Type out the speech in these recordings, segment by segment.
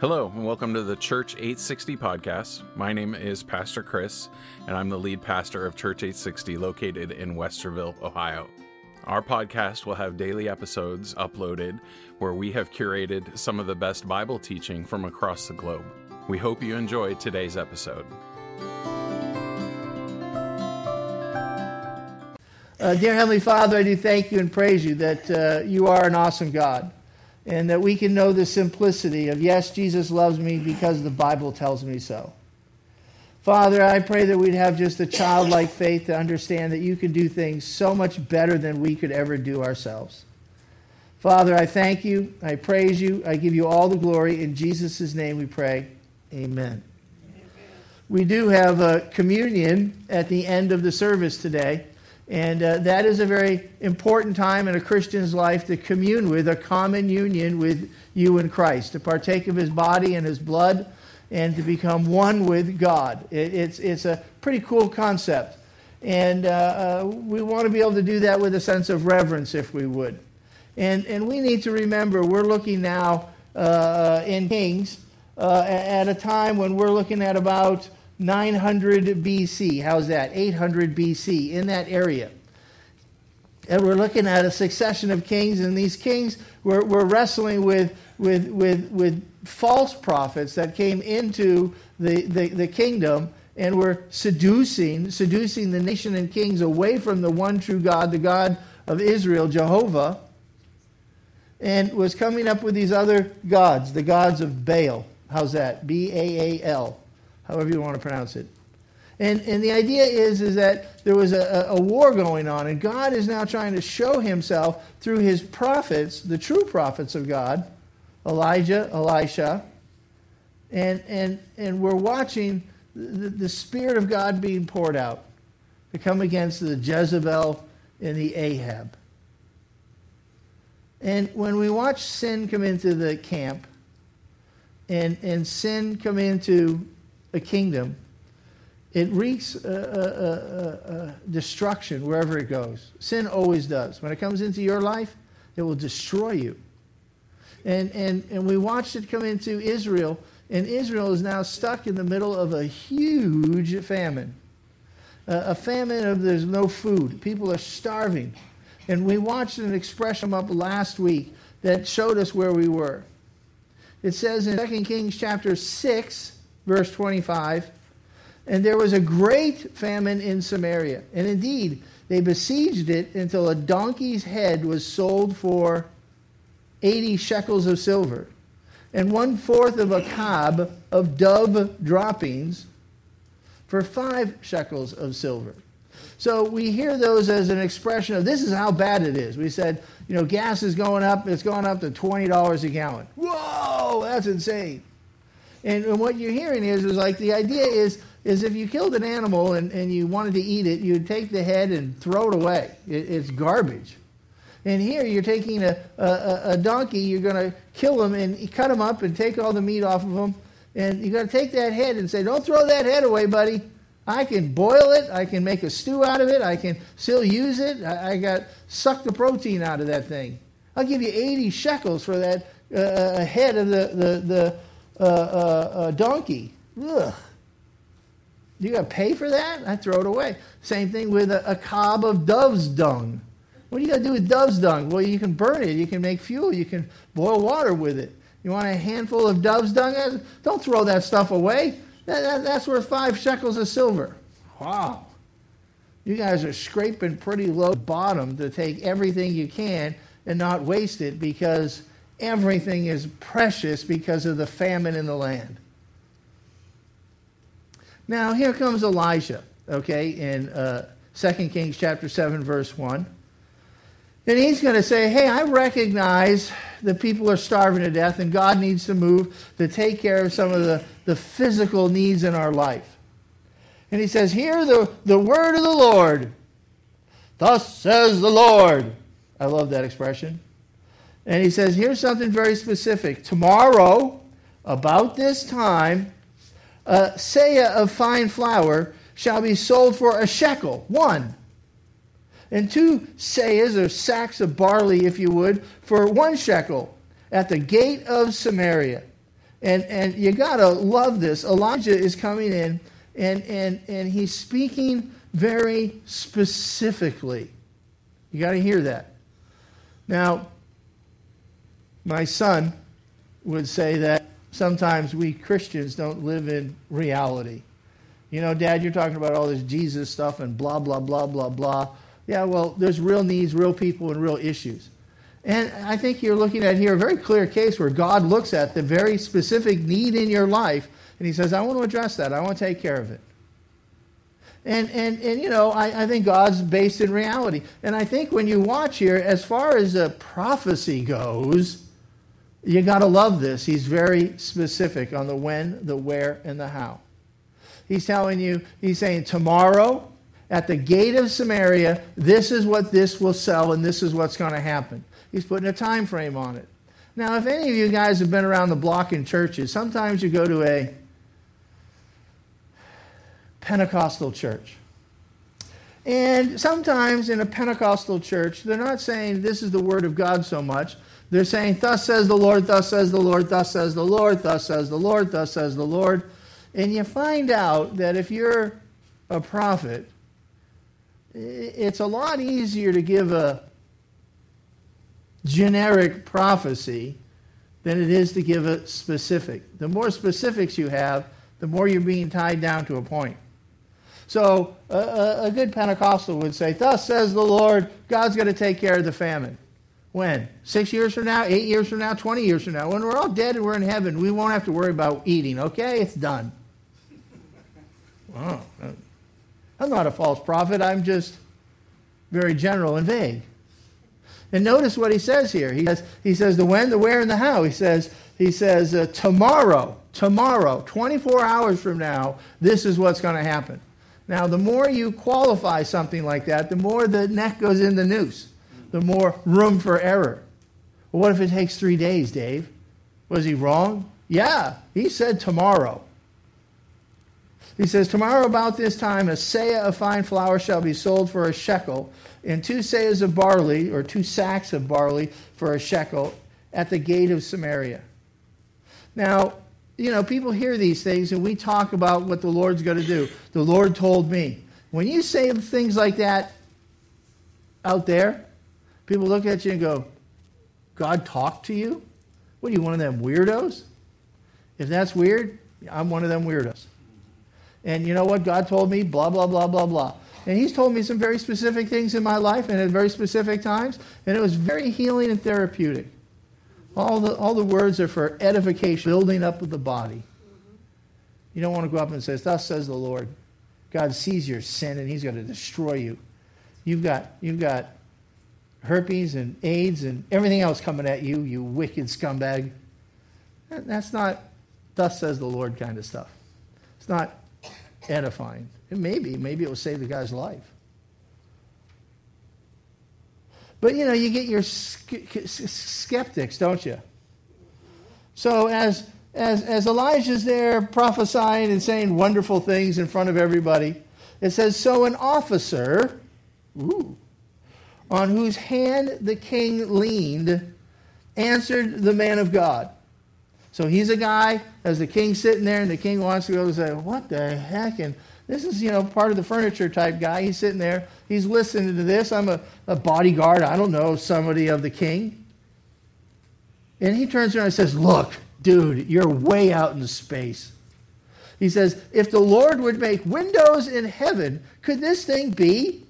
Hello, and welcome to the Church 860 podcast. My name is Pastor Chris, and I'm the lead pastor of Church 860 located in Westerville, Ohio. Our podcast will have daily episodes uploaded where we have curated some of the best Bible teaching from across the globe. We hope you enjoy today's episode. Uh, dear Heavenly Father, I do thank you and praise you that uh, you are an awesome God and that we can know the simplicity of, yes, Jesus loves me because the Bible tells me so. Father, I pray that we'd have just a childlike faith to understand that you can do things so much better than we could ever do ourselves. Father, I thank you. I praise you. I give you all the glory. In Jesus' name we pray. Amen. We do have a communion at the end of the service today. And uh, that is a very important time in a Christian's life to commune with, a common union with you and Christ, to partake of his body and his blood, and to become one with God. It, it's, it's a pretty cool concept. And uh, uh, we want to be able to do that with a sense of reverence, if we would. And, and we need to remember we're looking now uh, in Kings uh, at a time when we're looking at about 900 BC. How's that? 800 BC, in that area. And we're looking at a succession of kings, and these kings were, were wrestling with, with, with, with false prophets that came into the, the, the kingdom and were seducing, seducing the nation and kings away from the one true God, the God of Israel, Jehovah, and was coming up with these other gods, the gods of Baal. How's that? B A A L however you want to pronounce it. And, and the idea is, is that there was a, a war going on, and God is now trying to show himself through his prophets, the true prophets of God, Elijah, Elisha, and, and, and we're watching the, the Spirit of God being poured out to come against the Jezebel and the Ahab. And when we watch sin come into the camp and, and sin come into a kingdom, it wreaks destruction wherever it goes. Sin always does. When it comes into your life, it will destroy you. And, and, and we watched it come into Israel, and Israel is now stuck in the middle of a huge famine. a famine of there's no food. People are starving. And we watched an expression up last week that showed us where we were. It says in 2 Kings chapter 6, verse 25. And there was a great famine in Samaria. And indeed, they besieged it until a donkey's head was sold for 80 shekels of silver, and one fourth of a cob of dove droppings for five shekels of silver. So we hear those as an expression of this is how bad it is. We said, you know, gas is going up, it's going up to $20 a gallon. Whoa, that's insane. And, and what you're hearing is, is like the idea is, is if you killed an animal and, and you wanted to eat it, you'd take the head and throw it away. It, it's garbage. And here you're taking a, a, a donkey, you're going to kill him and cut him up and take all the meat off of him. And you got to take that head and say, don't throw that head away, buddy. I can boil it. I can make a stew out of it. I can still use it. I, I got suck the protein out of that thing. I'll give you 80 shekels for that uh, uh head of the, the, the, a, a donkey. Ugh. You got to pay for that? I throw it away. Same thing with a, a cob of dove's dung. What do you got to do with dove's dung? Well, you can burn it. You can make fuel. You can boil water with it. You want a handful of dove's dung? Uh, don't throw that stuff away. That, that, that's worth five shekels of silver. Wow. You guys are scraping pretty low bottom to take everything you can and not waste it because everything is precious because of the famine in the land. Now, here comes Elijah, okay, in uh, 2 Kings chapter 7, verse 1. And he's going to say, Hey, I recognize that people are starving to death and God needs to move to take care of some of the, the physical needs in our life. And he says, Hear the, the word of the Lord. Thus says the Lord. I love that expression. And he says, here's something very specific. Tomorrow, about this time, a seah of fine flour shall be sold for a shekel, one. And two seahs, or sacks of barley, if you would, for one shekel at the gate of Samaria. And, and you got to love this. Elijah is coming in, and, and, and he's speaking very specifically. You got to hear that. Now, my son would say that sometimes we Christians don't live in reality. You know, Dad, you're talking about all this Jesus stuff and blah, blah, blah, blah, blah. Yeah, well, there's real needs, real people, and real issues. And I think you're looking at here a very clear case where God looks at the very specific need in your life and he says, I want to address that. I want to take care of it. And, and, and you know, I, I think God's based in reality. And I think when you watch here, as far as a prophecy goes, you got to love this. He's very specific on the when, the where, and the how. He's telling you, he's saying, tomorrow at the gate of Samaria, this is what this will sell and this is what's going to happen. He's putting a time frame on it. Now, if any of you guys have been around the block in churches, sometimes you go to a Pentecostal church. And sometimes in a Pentecostal church, they're not saying this is the word of God so much. They're saying, Thus says the Lord, thus says the Lord, thus says the Lord, thus says the Lord, thus says the Lord. And you find out that if you're a prophet, it's a lot easier to give a generic prophecy than it is to give a specific. The more specifics you have, the more you're being tied down to a point. So a, a good Pentecostal would say, Thus says the Lord, God's going to take care of the famine. When? Six years from now, eight years from now, 20 years from now. When we're all dead and we're in heaven, we won't have to worry about eating, okay? It's done. Wow. I'm not a false prophet. I'm just very general and vague. And notice what he says here. He says, he says the when, the where, and the how. He says, he says uh, tomorrow, tomorrow, 24 hours from now, this is what's going to happen. Now, the more you qualify something like that, the more the neck goes in the noose, the more room for error. Well, what if it takes three days, Dave? Was he wrong? Yeah, he said tomorrow. He says, Tomorrow about this time, a seah of fine flour shall be sold for a shekel, and two seahs of barley, or two sacks of barley, for a shekel at the gate of Samaria. Now, you know, people hear these things and we talk about what the Lord's going to do. The Lord told me. When you say things like that out there, people look at you and go, God talked to you? What are you, one of them weirdos? If that's weird, I'm one of them weirdos. And you know what? God told me, blah, blah, blah, blah, blah. And He's told me some very specific things in my life and at very specific times, and it was very healing and therapeutic. All the, all the words are for edification, building up of the body. You don't want to go up and say, Thus says the Lord. God sees your sin and he's going to destroy you. You've got, you've got herpes and AIDS and everything else coming at you, you wicked scumbag. That's not, thus says the Lord kind of stuff. It's not edifying. It may be. Maybe it will save the guy's life. But you know, you get your skeptics, don't you? So as as as Elijah's there prophesying and saying wonderful things in front of everybody, it says, "So an officer, ooh, on whose hand the king leaned, answered the man of God." So he's a guy, as the king's sitting there, and the king wants to go and say, "What the heck?" and this is, you know, part of the furniture type guy. He's sitting there. He's listening to this. I'm a, a bodyguard. I don't know, somebody of the king. And he turns around and says, Look, dude, you're way out in space. He says, If the Lord would make windows in heaven, could this thing be?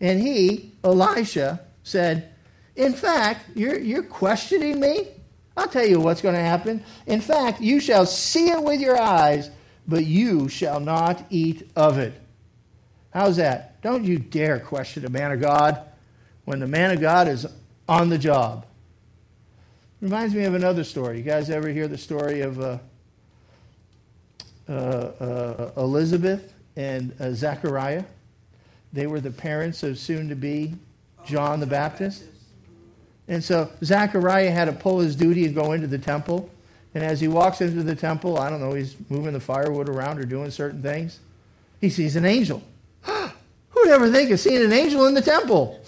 And he, Elisha, said, In fact, you're, you're questioning me? I'll tell you what's going to happen. In fact, you shall see it with your eyes, but you shall not eat of it. How's that? Don't you dare question a man of God when the man of God is on the job. Reminds me of another story. You guys ever hear the story of uh, uh, uh, Elizabeth and uh, Zechariah? They were the parents of soon to be John the Baptist. And so Zechariah had to pull his duty and go into the temple. And as he walks into the temple, I don't know, he's moving the firewood around or doing certain things, he sees an angel. Who'd ever think of seeing an angel in the temple?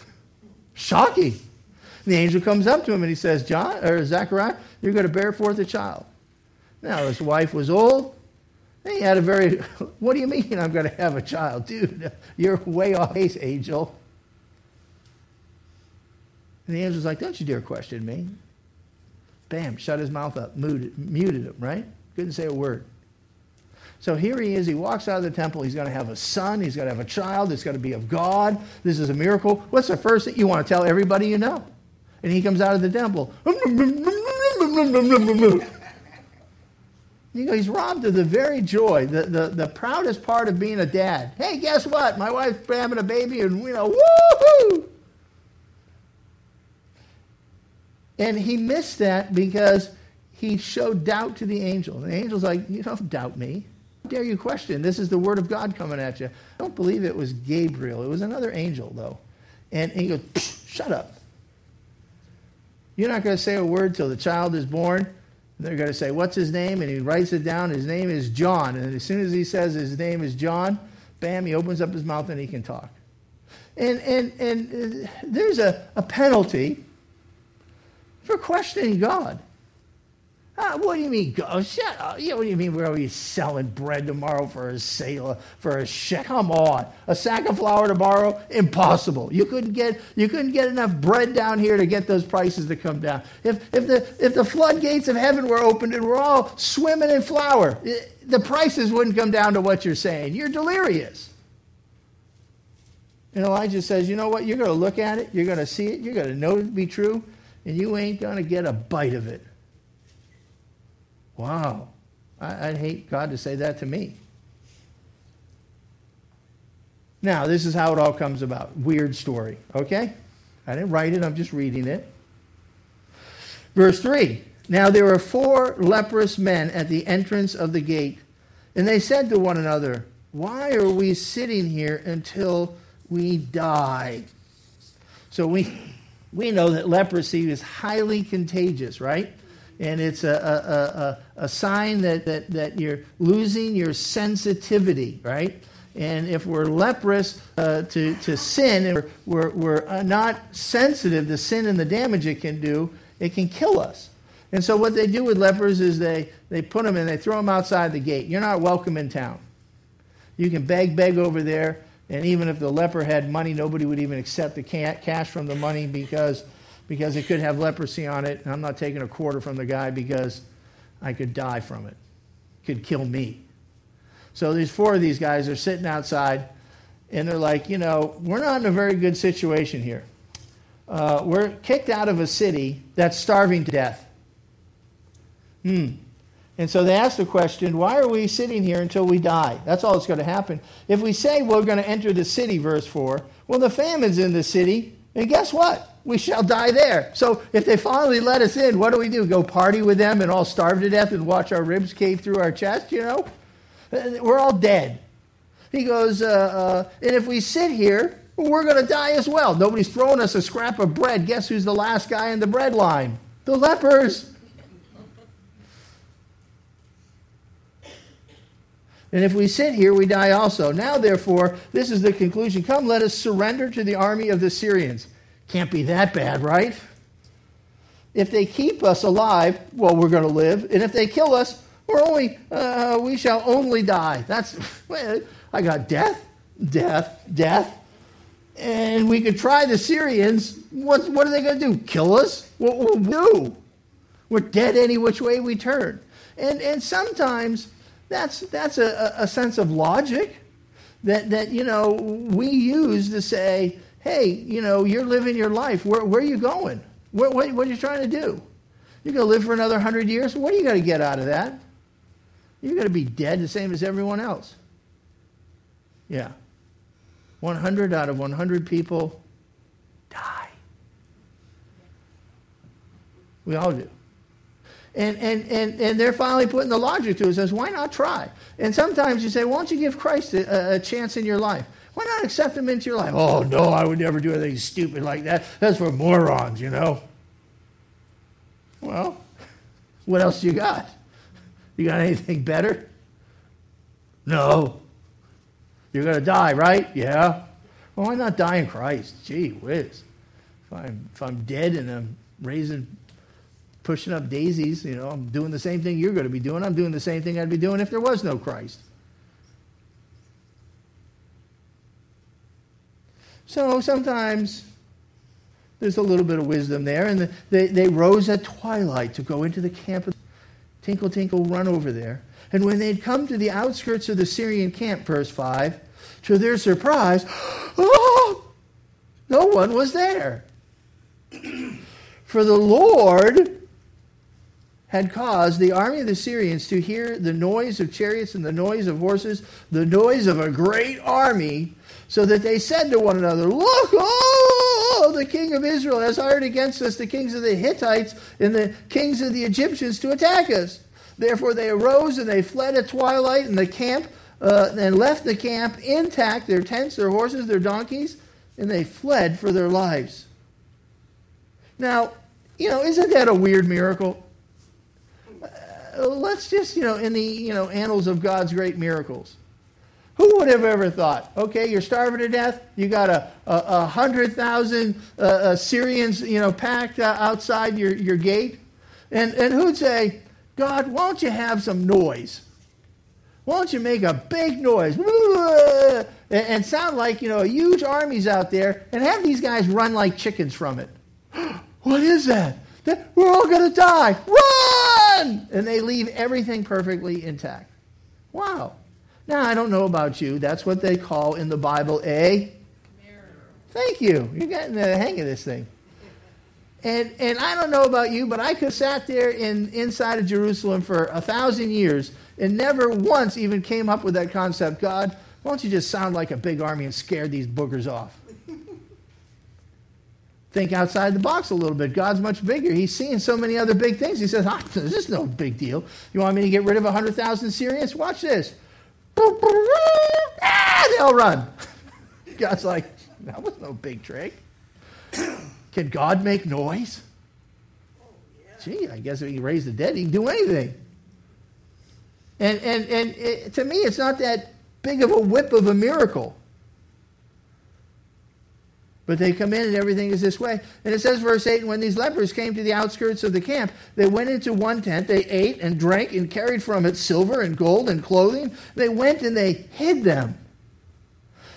Shocking. The angel comes up to him and he says, John or Zechariah, you're going to bear forth a child. Now, his wife was old. He had a very, what do you mean I'm going to have a child? Dude, you're way off base, angel. And the angel's like, don't you dare question me. Bam, shut his mouth up, muted, muted him, right? Couldn't say a word. So here he is. He walks out of the temple. He's going to have a son. He's going to have a child. It's going to be of God. This is a miracle. What's the first thing you want to tell everybody you know? And he comes out of the temple. You know, he's robbed of the very joy, the, the, the proudest part of being a dad. Hey, guess what? My wife's having a baby, and, you know, woohoo! And he missed that because he showed doubt to the angel. The angel's like, You don't doubt me. How dare you question? This is the word of God coming at you. I don't believe it was Gabriel. It was another angel, though. And he goes, Shut up. You're not going to say a word till the child is born. They're going to say, What's his name? And he writes it down. His name is John. And as soon as he says his name is John, bam, he opens up his mouth and he can talk. And, and, and uh, there's a, a penalty for questioning God. Uh, what do you mean? Oh, shut up. Yeah, what do you mean? We're always selling bread tomorrow for a sailor, for a shekel? Come on. A sack of flour tomorrow? Impossible. You couldn't get you couldn't get enough bread down here to get those prices to come down. If if the if the floodgates of heaven were opened and we're all swimming in flour, eh, the prices wouldn't come down to what you're saying. You're delirious. And Elijah says, you know what? You're going to look at it, you're going to see it, you're going to know it to be true, and you ain't going to get a bite of it. Wow. I, would hate God to say that to me. Now, this is how it all comes about. Weird story, okay? I didn't write it, I'm just reading it. Verse 3 Now there were four leprous men at the entrance of the gate, and they said to one another, Why are we sitting here until we die? So we we know that leprosy is highly contagious, right? And it's a, a, a, a sign that, that, that you're losing your sensitivity, right? And if we're leprous uh, to, to sin and we're, we're, we're uh, not sensitive to sin and the damage it can do, it can kill us. And so what they do with lepers is they, they put them and they throw them outside the gate. You're not welcome in town. You can beg, beg over there. And even if the leper had money, nobody would even accept the cash from the money because, because it could have leprosy on it. And I'm not taking a quarter from the guy because I could die from it. it could kill me. So these four of these guys are sitting outside and they're like, you know, we're not in a very good situation here. Uh, we're kicked out of a city that's starving to death. Hmm. And so they ask the question, why are we sitting here until we die? That's all that's going to happen. If we say we're going to enter the city, verse 4, well, the famine's in the city, and guess what? We shall die there. So if they finally let us in, what do we do? Go party with them and all starve to death and watch our ribs cave through our chest, you know? We're all dead. He goes, uh, uh, and if we sit here, we're going to die as well. Nobody's throwing us a scrap of bread. Guess who's the last guy in the bread line? The lepers. And if we sit here, we die also. Now, therefore, this is the conclusion. Come, let us surrender to the army of the Syrians. Can't be that bad, right? If they keep us alive, well, we're going to live. And if they kill us, we're only, uh, we shall only die. That's, I got death, death, death. And we could try the Syrians. What, what are they going to do? Kill us? What will we do? We're dead any which way we turn. And, and sometimes that's, that's a, a sense of logic that, that, you know, we use to say, hey, you know, you're living your life. Where, where are you going? What, what, what are you trying to do? You're going to live for another 100 years? What are you going to get out of that? You're going to be dead the same as everyone else. Yeah. 100 out of 100 people die. We all do. And, and, and, and they're finally putting the logic to it. Says, why not try? And sometimes you say, why don't you give Christ a, a chance in your life? Why not accept him into your life? Oh, no, I would never do anything stupid like that. That's for morons, you know. Well, what else you got? You got anything better? No. You're going to die, right? Yeah. Well, why not die in Christ? Gee whiz. If I'm, if I'm dead and I'm raising pushing up daisies. You know, I'm doing the same thing you're going to be doing. I'm doing the same thing I'd be doing if there was no Christ. So sometimes there's a little bit of wisdom there. And they, they rose at twilight to go into the camp. Of Tinkle, tinkle, run over there. And when they'd come to the outskirts of the Syrian camp, verse 5, to their surprise, oh, no one was there. For the Lord had caused the army of the Syrians to hear the noise of chariots and the noise of horses, the noise of a great army, so that they said to one another, Look, oh, the king of Israel has hired against us the kings of the Hittites and the kings of the Egyptians to attack us. Therefore they arose and they fled at twilight in the camp uh, and left the camp intact, their tents, their horses, their donkeys, and they fled for their lives. Now, you know, isn't that a weird miracle? Uh, let's just, you know, in the, you know, annals of God's great miracles. Who would have ever thought? Okay, you're starving to death. You got a, a, a hundred thousand uh, uh, Syrians, you know, packed uh, outside your, your gate, and and who'd say, God, why don't you have some noise? Why don't you make a big noise and sound like you know a huge armies out there, and have these guys run like chickens from it? what is that? We're all going to die. Run! And they leave everything perfectly intact. Wow. Now, I don't know about you. That's what they call in the Bible a. Thank you. You're getting the hang of this thing. And, and I don't know about you, but I could have sat there in, inside of Jerusalem for a thousand years and never once even came up with that concept God, why don't you just sound like a big army and scare these boogers off? Think outside the box a little bit. God's much bigger. He's seeing so many other big things. He says, ah, This is no big deal. You want me to get rid of 100,000 Syrians? Watch this ah, they'll run. God's like, that was no big trick. Can God make noise? Gee, I guess if he can raise the dead, he can do anything. And, and, and it, to me, it's not that big of a whip of a miracle. But they come in and everything is this way. And it says, verse 8, and when these lepers came to the outskirts of the camp, they went into one tent, they ate and drank and carried from it silver and gold and clothing. They went and they hid them.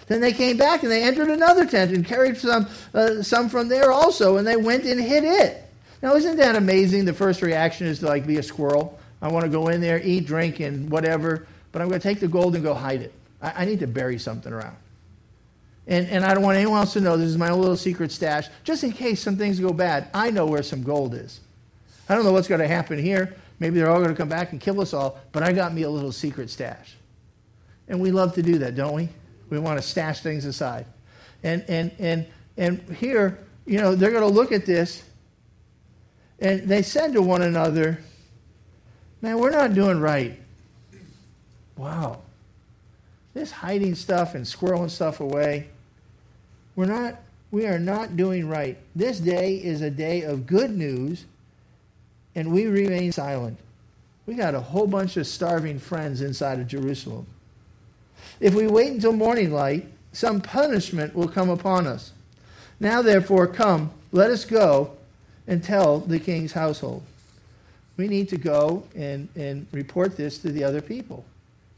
Then they came back and they entered another tent and carried some, uh, some from there also, and they went and hid it. Now, isn't that amazing? The first reaction is to like be a squirrel. I want to go in there, eat, drink, and whatever, but I'm going to take the gold and go hide it. I, I need to bury something around. And, and I don't want anyone else to know this is my little secret stash, just in case some things go bad. I know where some gold is. I don't know what's going to happen here. Maybe they're all going to come back and kill us all, but I got me a little secret stash. And we love to do that, don't we? We want to stash things aside. And, and, and, and here, you know, they're going to look at this, and they said to one another, Man, we're not doing right. Wow. This hiding stuff and squirreling stuff away, we're not, we are not doing right. This day is a day of good news, and we remain silent. We got a whole bunch of starving friends inside of Jerusalem. If we wait until morning light, some punishment will come upon us. Now, therefore, come, let us go and tell the king's household. We need to go and, and report this to the other people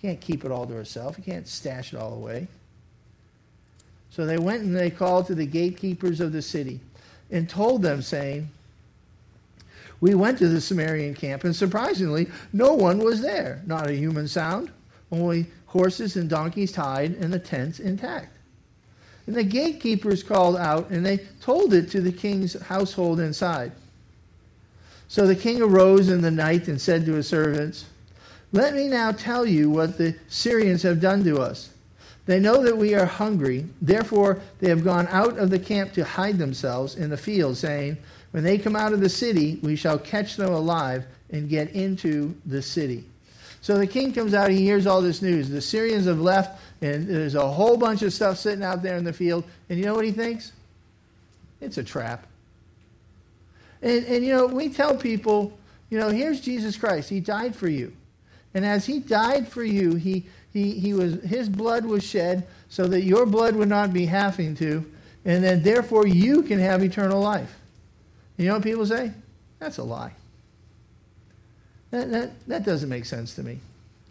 can't keep it all to herself. You can't stash it all away. So they went and they called to the gatekeepers of the city and told them, saying, We went to the Sumerian camp, and surprisingly, no one was there. Not a human sound, only horses and donkeys tied and the tents intact. And the gatekeepers called out, and they told it to the king's household inside. So the king arose in the night and said to his servants, let me now tell you what the Syrians have done to us. They know that we are hungry, therefore they have gone out of the camp to hide themselves in the field, saying, When they come out of the city, we shall catch them alive and get into the city. So the king comes out, he hears all this news. The Syrians have left, and there's a whole bunch of stuff sitting out there in the field. And you know what he thinks? It's a trap. And, and you know, we tell people, you know, here's Jesus Christ. He died for you. And as he died for you, he, he, he was, his blood was shed so that your blood would not be having to, and then therefore you can have eternal life. You know what people say? That's a lie. That, that, that doesn't make sense to me.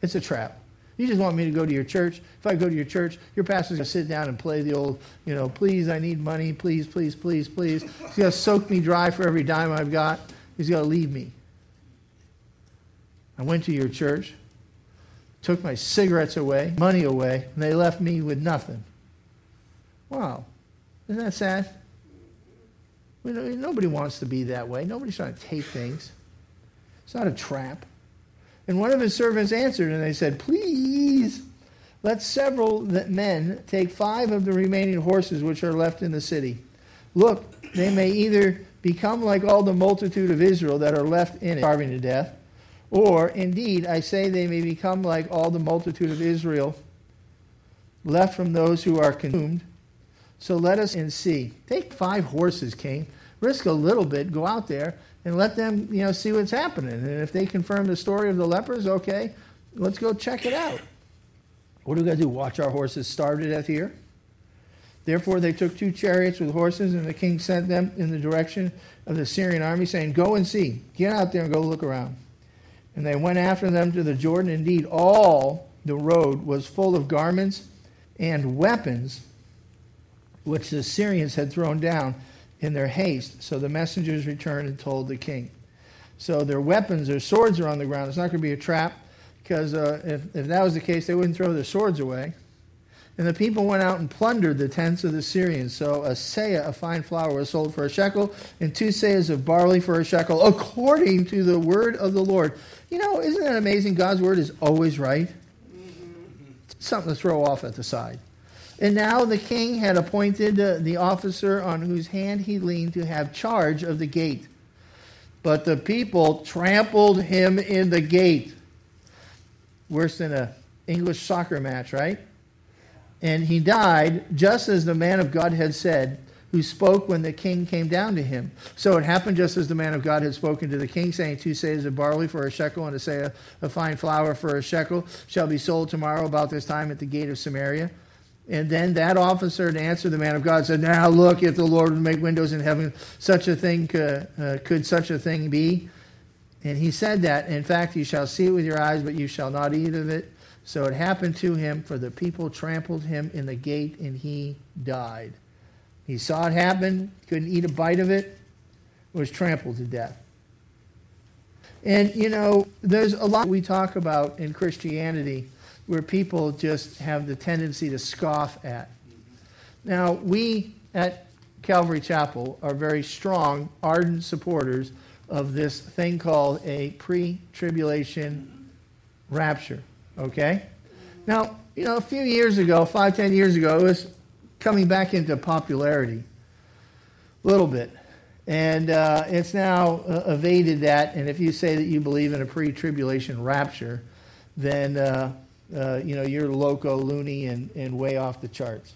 It's a trap. You just want me to go to your church. If I go to your church, your pastor's going to sit down and play the old, you know, please, I need money, please, please, please, please. He's going to soak me dry for every dime I've got. He's going to leave me. I went to your church, took my cigarettes away, money away, and they left me with nothing. Wow. Isn't that sad? Nobody wants to be that way. Nobody's trying to take things. It's not a trap. And one of his servants answered, and they said, Please, let several men take five of the remaining horses which are left in the city. Look, they may either become like all the multitude of Israel that are left in it, starving to death, or indeed, I say they may become like all the multitude of Israel left from those who are consumed. So let us and see. Take five horses, king. Risk a little bit. Go out there and let them, you know, see what's happening. And if they confirm the story of the lepers, okay, let's go check it out. What do we got to do? Watch our horses starve to death here? Therefore, they took two chariots with horses, and the king sent them in the direction of the Syrian army, saying, Go and see. Get out there and go look around. And they went after them to the Jordan. Indeed, all the road was full of garments and weapons which the Syrians had thrown down in their haste. So the messengers returned and told the king. So their weapons, their swords are on the ground. It's not going to be a trap because uh, if, if that was the case, they wouldn't throw their swords away. And the people went out and plundered the tents of the Syrians. So a seah of fine flour was sold for a shekel, and two seahs of barley for a shekel, according to the word of the Lord. You know, isn't that amazing? God's word is always right. Mm-hmm. Something to throw off at the side. And now the king had appointed uh, the officer on whose hand he leaned to have charge of the gate. But the people trampled him in the gate. Worse than a English soccer match, right? And he died just as the man of God had said, who spoke when the king came down to him. So it happened just as the man of God had spoken to the king, saying, Two seahs of barley for a shekel and a seah of fine flour for a shekel shall be sold tomorrow about this time at the gate of Samaria. And then that officer, to answer the man of God, said, Now look, if the Lord would make windows in heaven, such a thing could, uh, could such a thing be? And he said that, in fact, you shall see it with your eyes, but you shall not eat of it. So it happened to him, for the people trampled him in the gate, and he died. He saw it happen, couldn't eat a bite of it, was trampled to death. And, you know, there's a lot we talk about in Christianity where people just have the tendency to scoff at. Now, we at Calvary Chapel are very strong, ardent supporters of this thing called a pre tribulation rapture. Okay? Now, you know, a few years ago, five, ten years ago, it was coming back into popularity a little bit. And uh, it's now uh, evaded that. And if you say that you believe in a pre tribulation rapture, then uh, uh, you know, you're loco, loony, and, and way off the charts.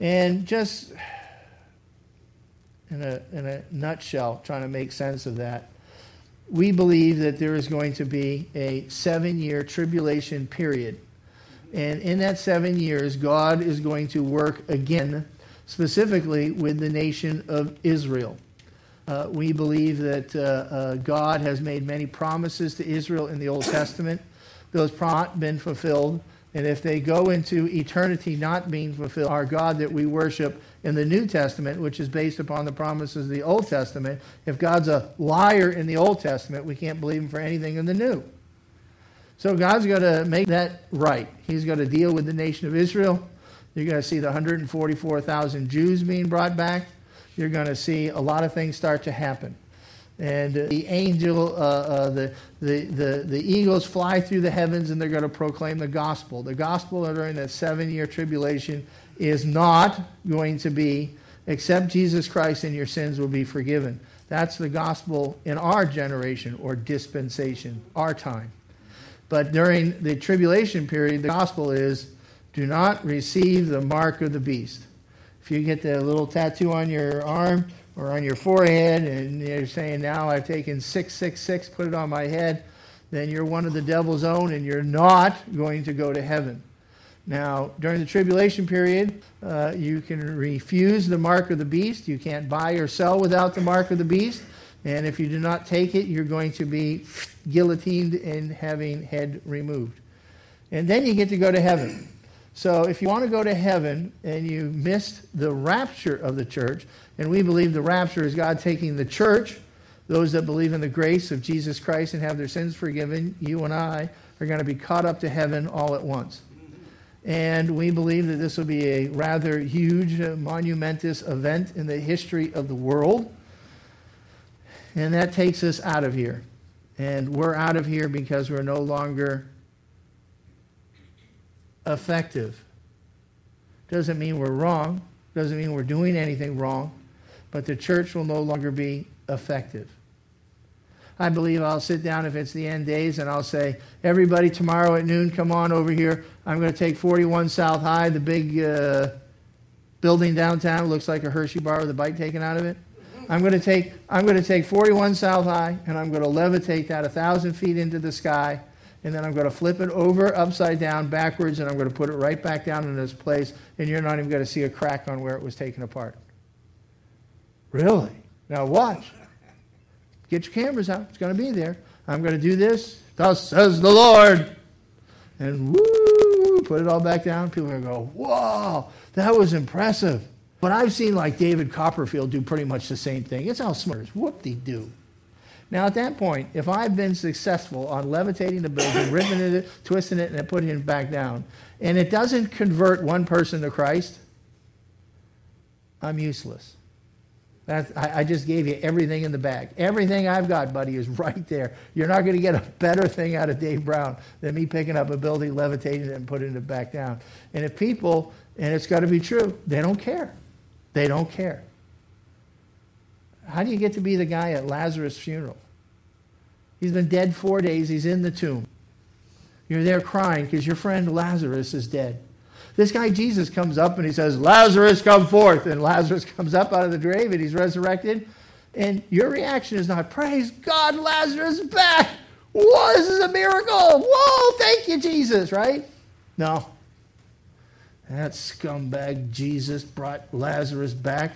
And just in a, in a nutshell, trying to make sense of that, we believe that there is going to be a seven year tribulation period. And in that seven years, God is going to work again, specifically with the nation of Israel. Uh, we believe that uh, uh, God has made many promises to Israel in the Old Testament those not been fulfilled. And if they go into eternity not being fulfilled, our God that we worship in the New Testament, which is based upon the promises of the Old Testament, if God's a liar in the Old Testament, we can't believe him for anything in the New. So God's going to make that right. He's going to deal with the nation of Israel. You're going to see the 144,000 Jews being brought back. You're going to see a lot of things start to happen and the angel, uh, uh, the, the, the, the eagles fly through the heavens and they're going to proclaim the gospel. The gospel during that seven year tribulation is not going to be accept Jesus Christ and your sins will be forgiven. That's the gospel in our generation or dispensation, our time. But during the tribulation period, the gospel is do not receive the mark of the beast. If you get the little tattoo on your arm, or on your forehead and you're saying, Now I've taken 666, put it on my head, then you're one of the devil's own and you're not going to go to heaven. Now, during the tribulation period, uh, you can refuse the mark of the beast. You can't buy or sell without the mark of the beast. And if you do not take it, you're going to be guillotined and having head removed. And then you get to go to heaven. So if you want to go to heaven and you missed the rapture of the church, and we believe the rapture is God taking the church, those that believe in the grace of Jesus Christ and have their sins forgiven, you and I are going to be caught up to heaven all at once. And we believe that this will be a rather huge, uh, monumentous event in the history of the world. And that takes us out of here. And we're out of here because we're no longer effective. Doesn't mean we're wrong, doesn't mean we're doing anything wrong, but the church will no longer be effective. I believe I'll sit down if it's the end days and I'll say, everybody tomorrow at noon, come on over here. I'm going to take 41 South High, the big uh, building downtown. Looks like a Hershey bar with a bite taken out of it. I'm going to take I'm going to take 41 South High and I'm going to levitate that a thousand feet into the sky, and then I'm going to flip it over upside down backwards, and I'm going to put it right back down in its place, and you're not even going to see a crack on where it was taken apart. Really? Now watch. Get your cameras out. It's going to be there. I'm going to do this. Thus says the Lord. And woo, put it all back down. People are going to go, whoa, that was impressive. But I've seen like David Copperfield do pretty much the same thing. It's how smart. Whoop-de-doo. Now, at that point, if I've been successful on levitating the building, ripping it, twisting it, and putting it back down, and it doesn't convert one person to Christ, I'm useless. That, I, I, just gave you everything in the bag. Everything I've got, buddy, is right there. You're not going to get a better thing out of Dave Brown than me picking up a building, levitating it, and putting it back down. And if people, and it's got to be true, they don't care. They don't care. How do you get to be the guy at Lazarus' funeral? He's been dead four days. He's in the tomb. You're there crying because your friend Lazarus is dead. This guy Jesus comes up and he says, Lazarus, come forth. And Lazarus comes up out of the grave and he's resurrected. And your reaction is not, Praise God, Lazarus back. Whoa, this is a miracle. Whoa, thank you, Jesus, right? No. That scumbag Jesus brought Lazarus back.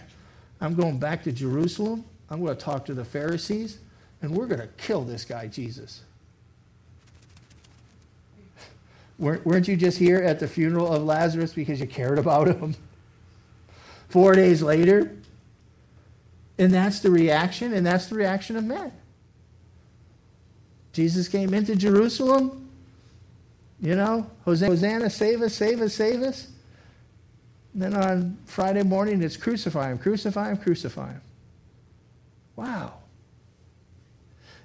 I'm going back to Jerusalem. I'm going to talk to the Pharisees, and we're going to kill this guy, Jesus. Weren't you just here at the funeral of Lazarus because you cared about him? Four days later, and that's the reaction, and that's the reaction of men. Jesus came into Jerusalem, you know, Hosanna, save us, save us, save us. And then on Friday morning, it's crucify him, crucify him, crucify him. Wow.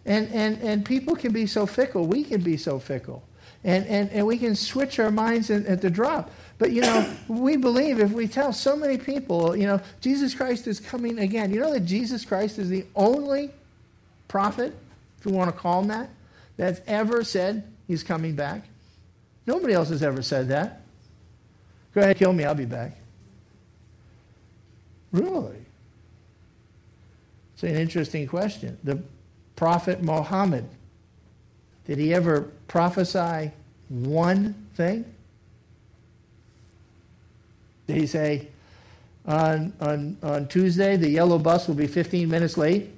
And, and, and people can be so fickle. We can be so fickle and, and, and we can switch our minds at, at the drop. But, you know, we believe if we tell so many people, you know, Jesus Christ is coming again. You know that Jesus Christ is the only prophet, if you want to call him that, that's ever said he's coming back. Nobody else has ever said that. Go ahead, kill me, I'll be back. Really? It's an interesting question. The prophet Muhammad did he ever prophesy one thing? Did he say, on, on, on Tuesday, the yellow bus will be 15 minutes late?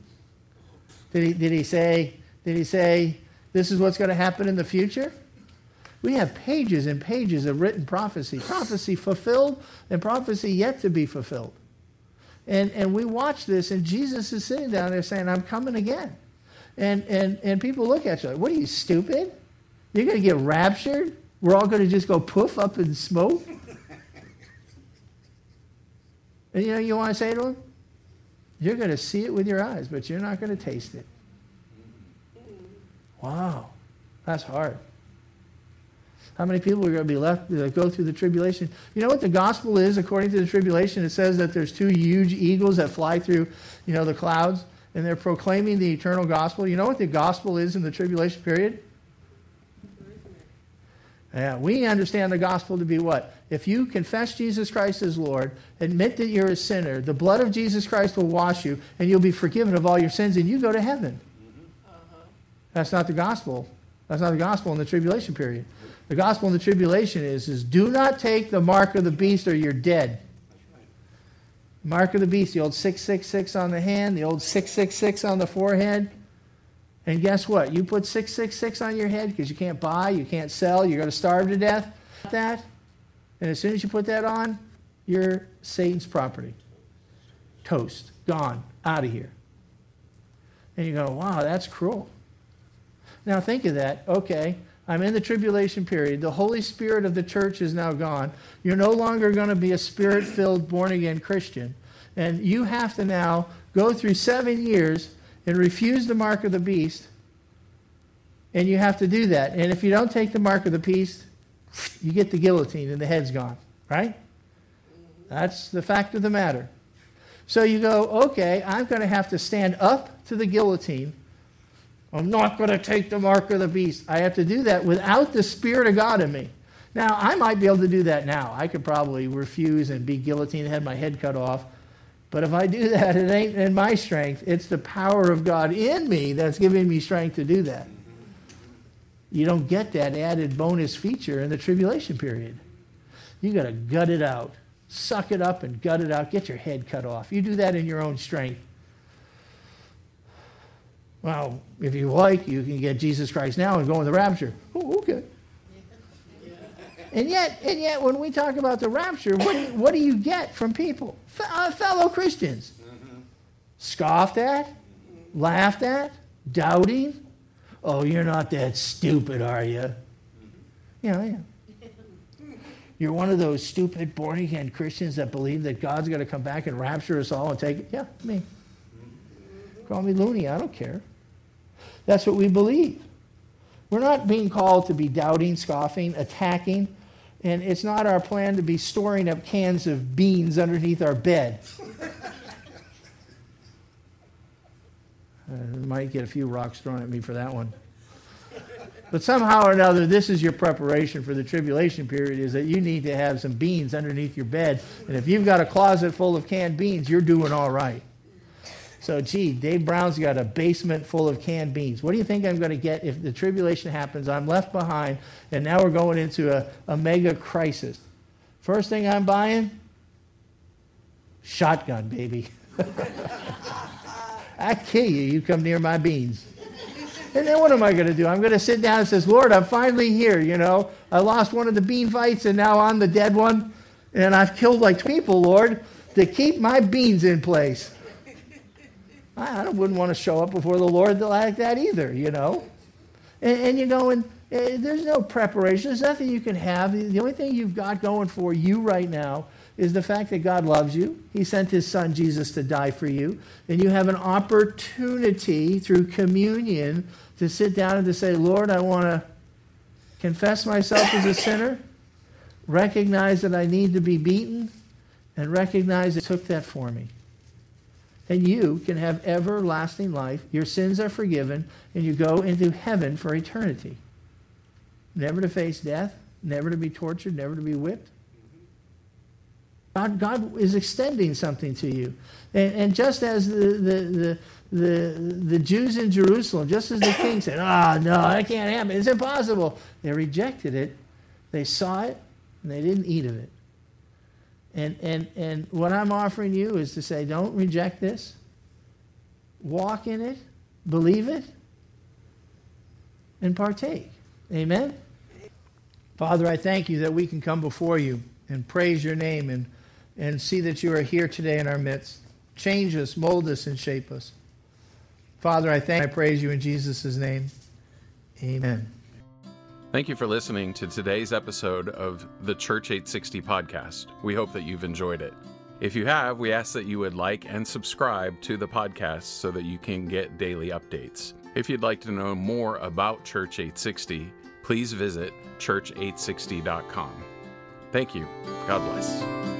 Did he, did he say, did he say, this is what's going to happen in the future? We have pages and pages of written prophecy, prophecy fulfilled and prophecy yet to be fulfilled. And, and we watch this, and Jesus is sitting down there saying, I'm coming again. And, and, and people look at you like, what are you, stupid? You're going to get raptured? We're all going to just go poof up in smoke? and you know, you want to say to them, you're going to see it with your eyes, but you're not going to taste it. Mm-hmm. Wow, that's hard. How many people are going to be left to go through the tribulation? You know what the gospel is according to the tribulation? It says that there's two huge eagles that fly through, you know, the clouds and they're proclaiming the eternal gospel. You know what the gospel is in the tribulation period? Yeah, we understand the gospel to be what? If you confess Jesus Christ as Lord, admit that you're a sinner, the blood of Jesus Christ will wash you, and you'll be forgiven of all your sins, and you go to heaven. Uh-huh. That's not the gospel. That's not the gospel in the tribulation period. The gospel in the tribulation is, is do not take the mark of the beast or you're dead. Mark of the beast, the old 666 on the hand, the old 666 on the forehead. And guess what? You put 666 on your head because you can't buy, you can't sell, you're going to starve to death. That. And as soon as you put that on, you're Satan's property. Toast. Gone. Out of here. And you go, wow, that's cruel. Now think of that. Okay, I'm in the tribulation period. The Holy Spirit of the church is now gone. You're no longer going to be a spirit filled, born again Christian. And you have to now go through seven years and refuse the mark of the beast. And you have to do that. And if you don't take the mark of the beast, you get the guillotine and the head's gone, right? That's the fact of the matter. So you go, okay, I'm going to have to stand up to the guillotine I'm not going to take the mark of the beast. I have to do that without the Spirit of God in me. Now, I might be able to do that now. I could probably refuse and be guillotined and have my head cut off. But if I do that, it ain't in my strength. It's the power of God in me that's giving me strength to do that. You don't get that added bonus feature in the tribulation period. You got to gut it out. Suck it up and gut it out. Get your head cut off. You do that in your own strength. Well, if you like, you can get Jesus Christ now and go in the rapture. Oh, okay. And yet, and yet, when we talk about the rapture, what do you, what do you get from people, uh, fellow Christians? Mm-hmm. Scoffed at, laughed at, doubting. Oh, you're not that stupid, are you? Yeah, yeah. You're one of those stupid born again Christians that believe that God's going to come back and rapture us all and take it. Yeah, me. Call me loony. I don't care. That's what we believe. We're not being called to be doubting, scoffing, attacking, and it's not our plan to be storing up cans of beans underneath our bed. I uh, might get a few rocks thrown at me for that one. But somehow or another, this is your preparation for the tribulation period is that you need to have some beans underneath your bed. And if you've got a closet full of canned beans, you're doing all right. So, gee, Dave Brown's got a basement full of canned beans. What do you think I'm going to get if the tribulation happens? I'm left behind, and now we're going into a, a mega crisis. First thing I'm buying? Shotgun, baby. I kill you, you come near my beans. And then what am I going to do? I'm going to sit down and says, Lord, I'm finally here. You know, I lost one of the bean fights, and now I'm the dead one, and I've killed like people, Lord, to keep my beans in place. I wouldn't want to show up before the Lord like that either, you know. And, and you know, and uh, there's no preparation. There's nothing you can have. The only thing you've got going for you right now is the fact that God loves you. He sent his son Jesus to die for you. And you have an opportunity through communion to sit down and to say, Lord, I want to confess myself as a sinner, recognize that I need to be beaten, and recognize it took that for me and you can have everlasting life. Your sins are forgiven, and you go into heaven for eternity. Never to face death, never to be tortured, never to be whipped. God, God is extending something to you. And, and just as the, the, the, the, the Jews in Jerusalem, just as the king said, Ah, oh, no, that can't happen. It's impossible. They rejected it. They saw it, and they didn't eat of it. And, and, and what I'm offering you is to say, don't reject this. Walk in it, believe it, and partake. Amen? Father, I thank you that we can come before you and praise your name and, and see that you are here today in our midst. Change us, mold us, and shape us. Father, I thank I praise you in Jesus' name. Amen. Thank you for listening to today's episode of the Church 860 podcast. We hope that you've enjoyed it. If you have, we ask that you would like and subscribe to the podcast so that you can get daily updates. If you'd like to know more about Church 860, please visit church860.com. Thank you. God bless.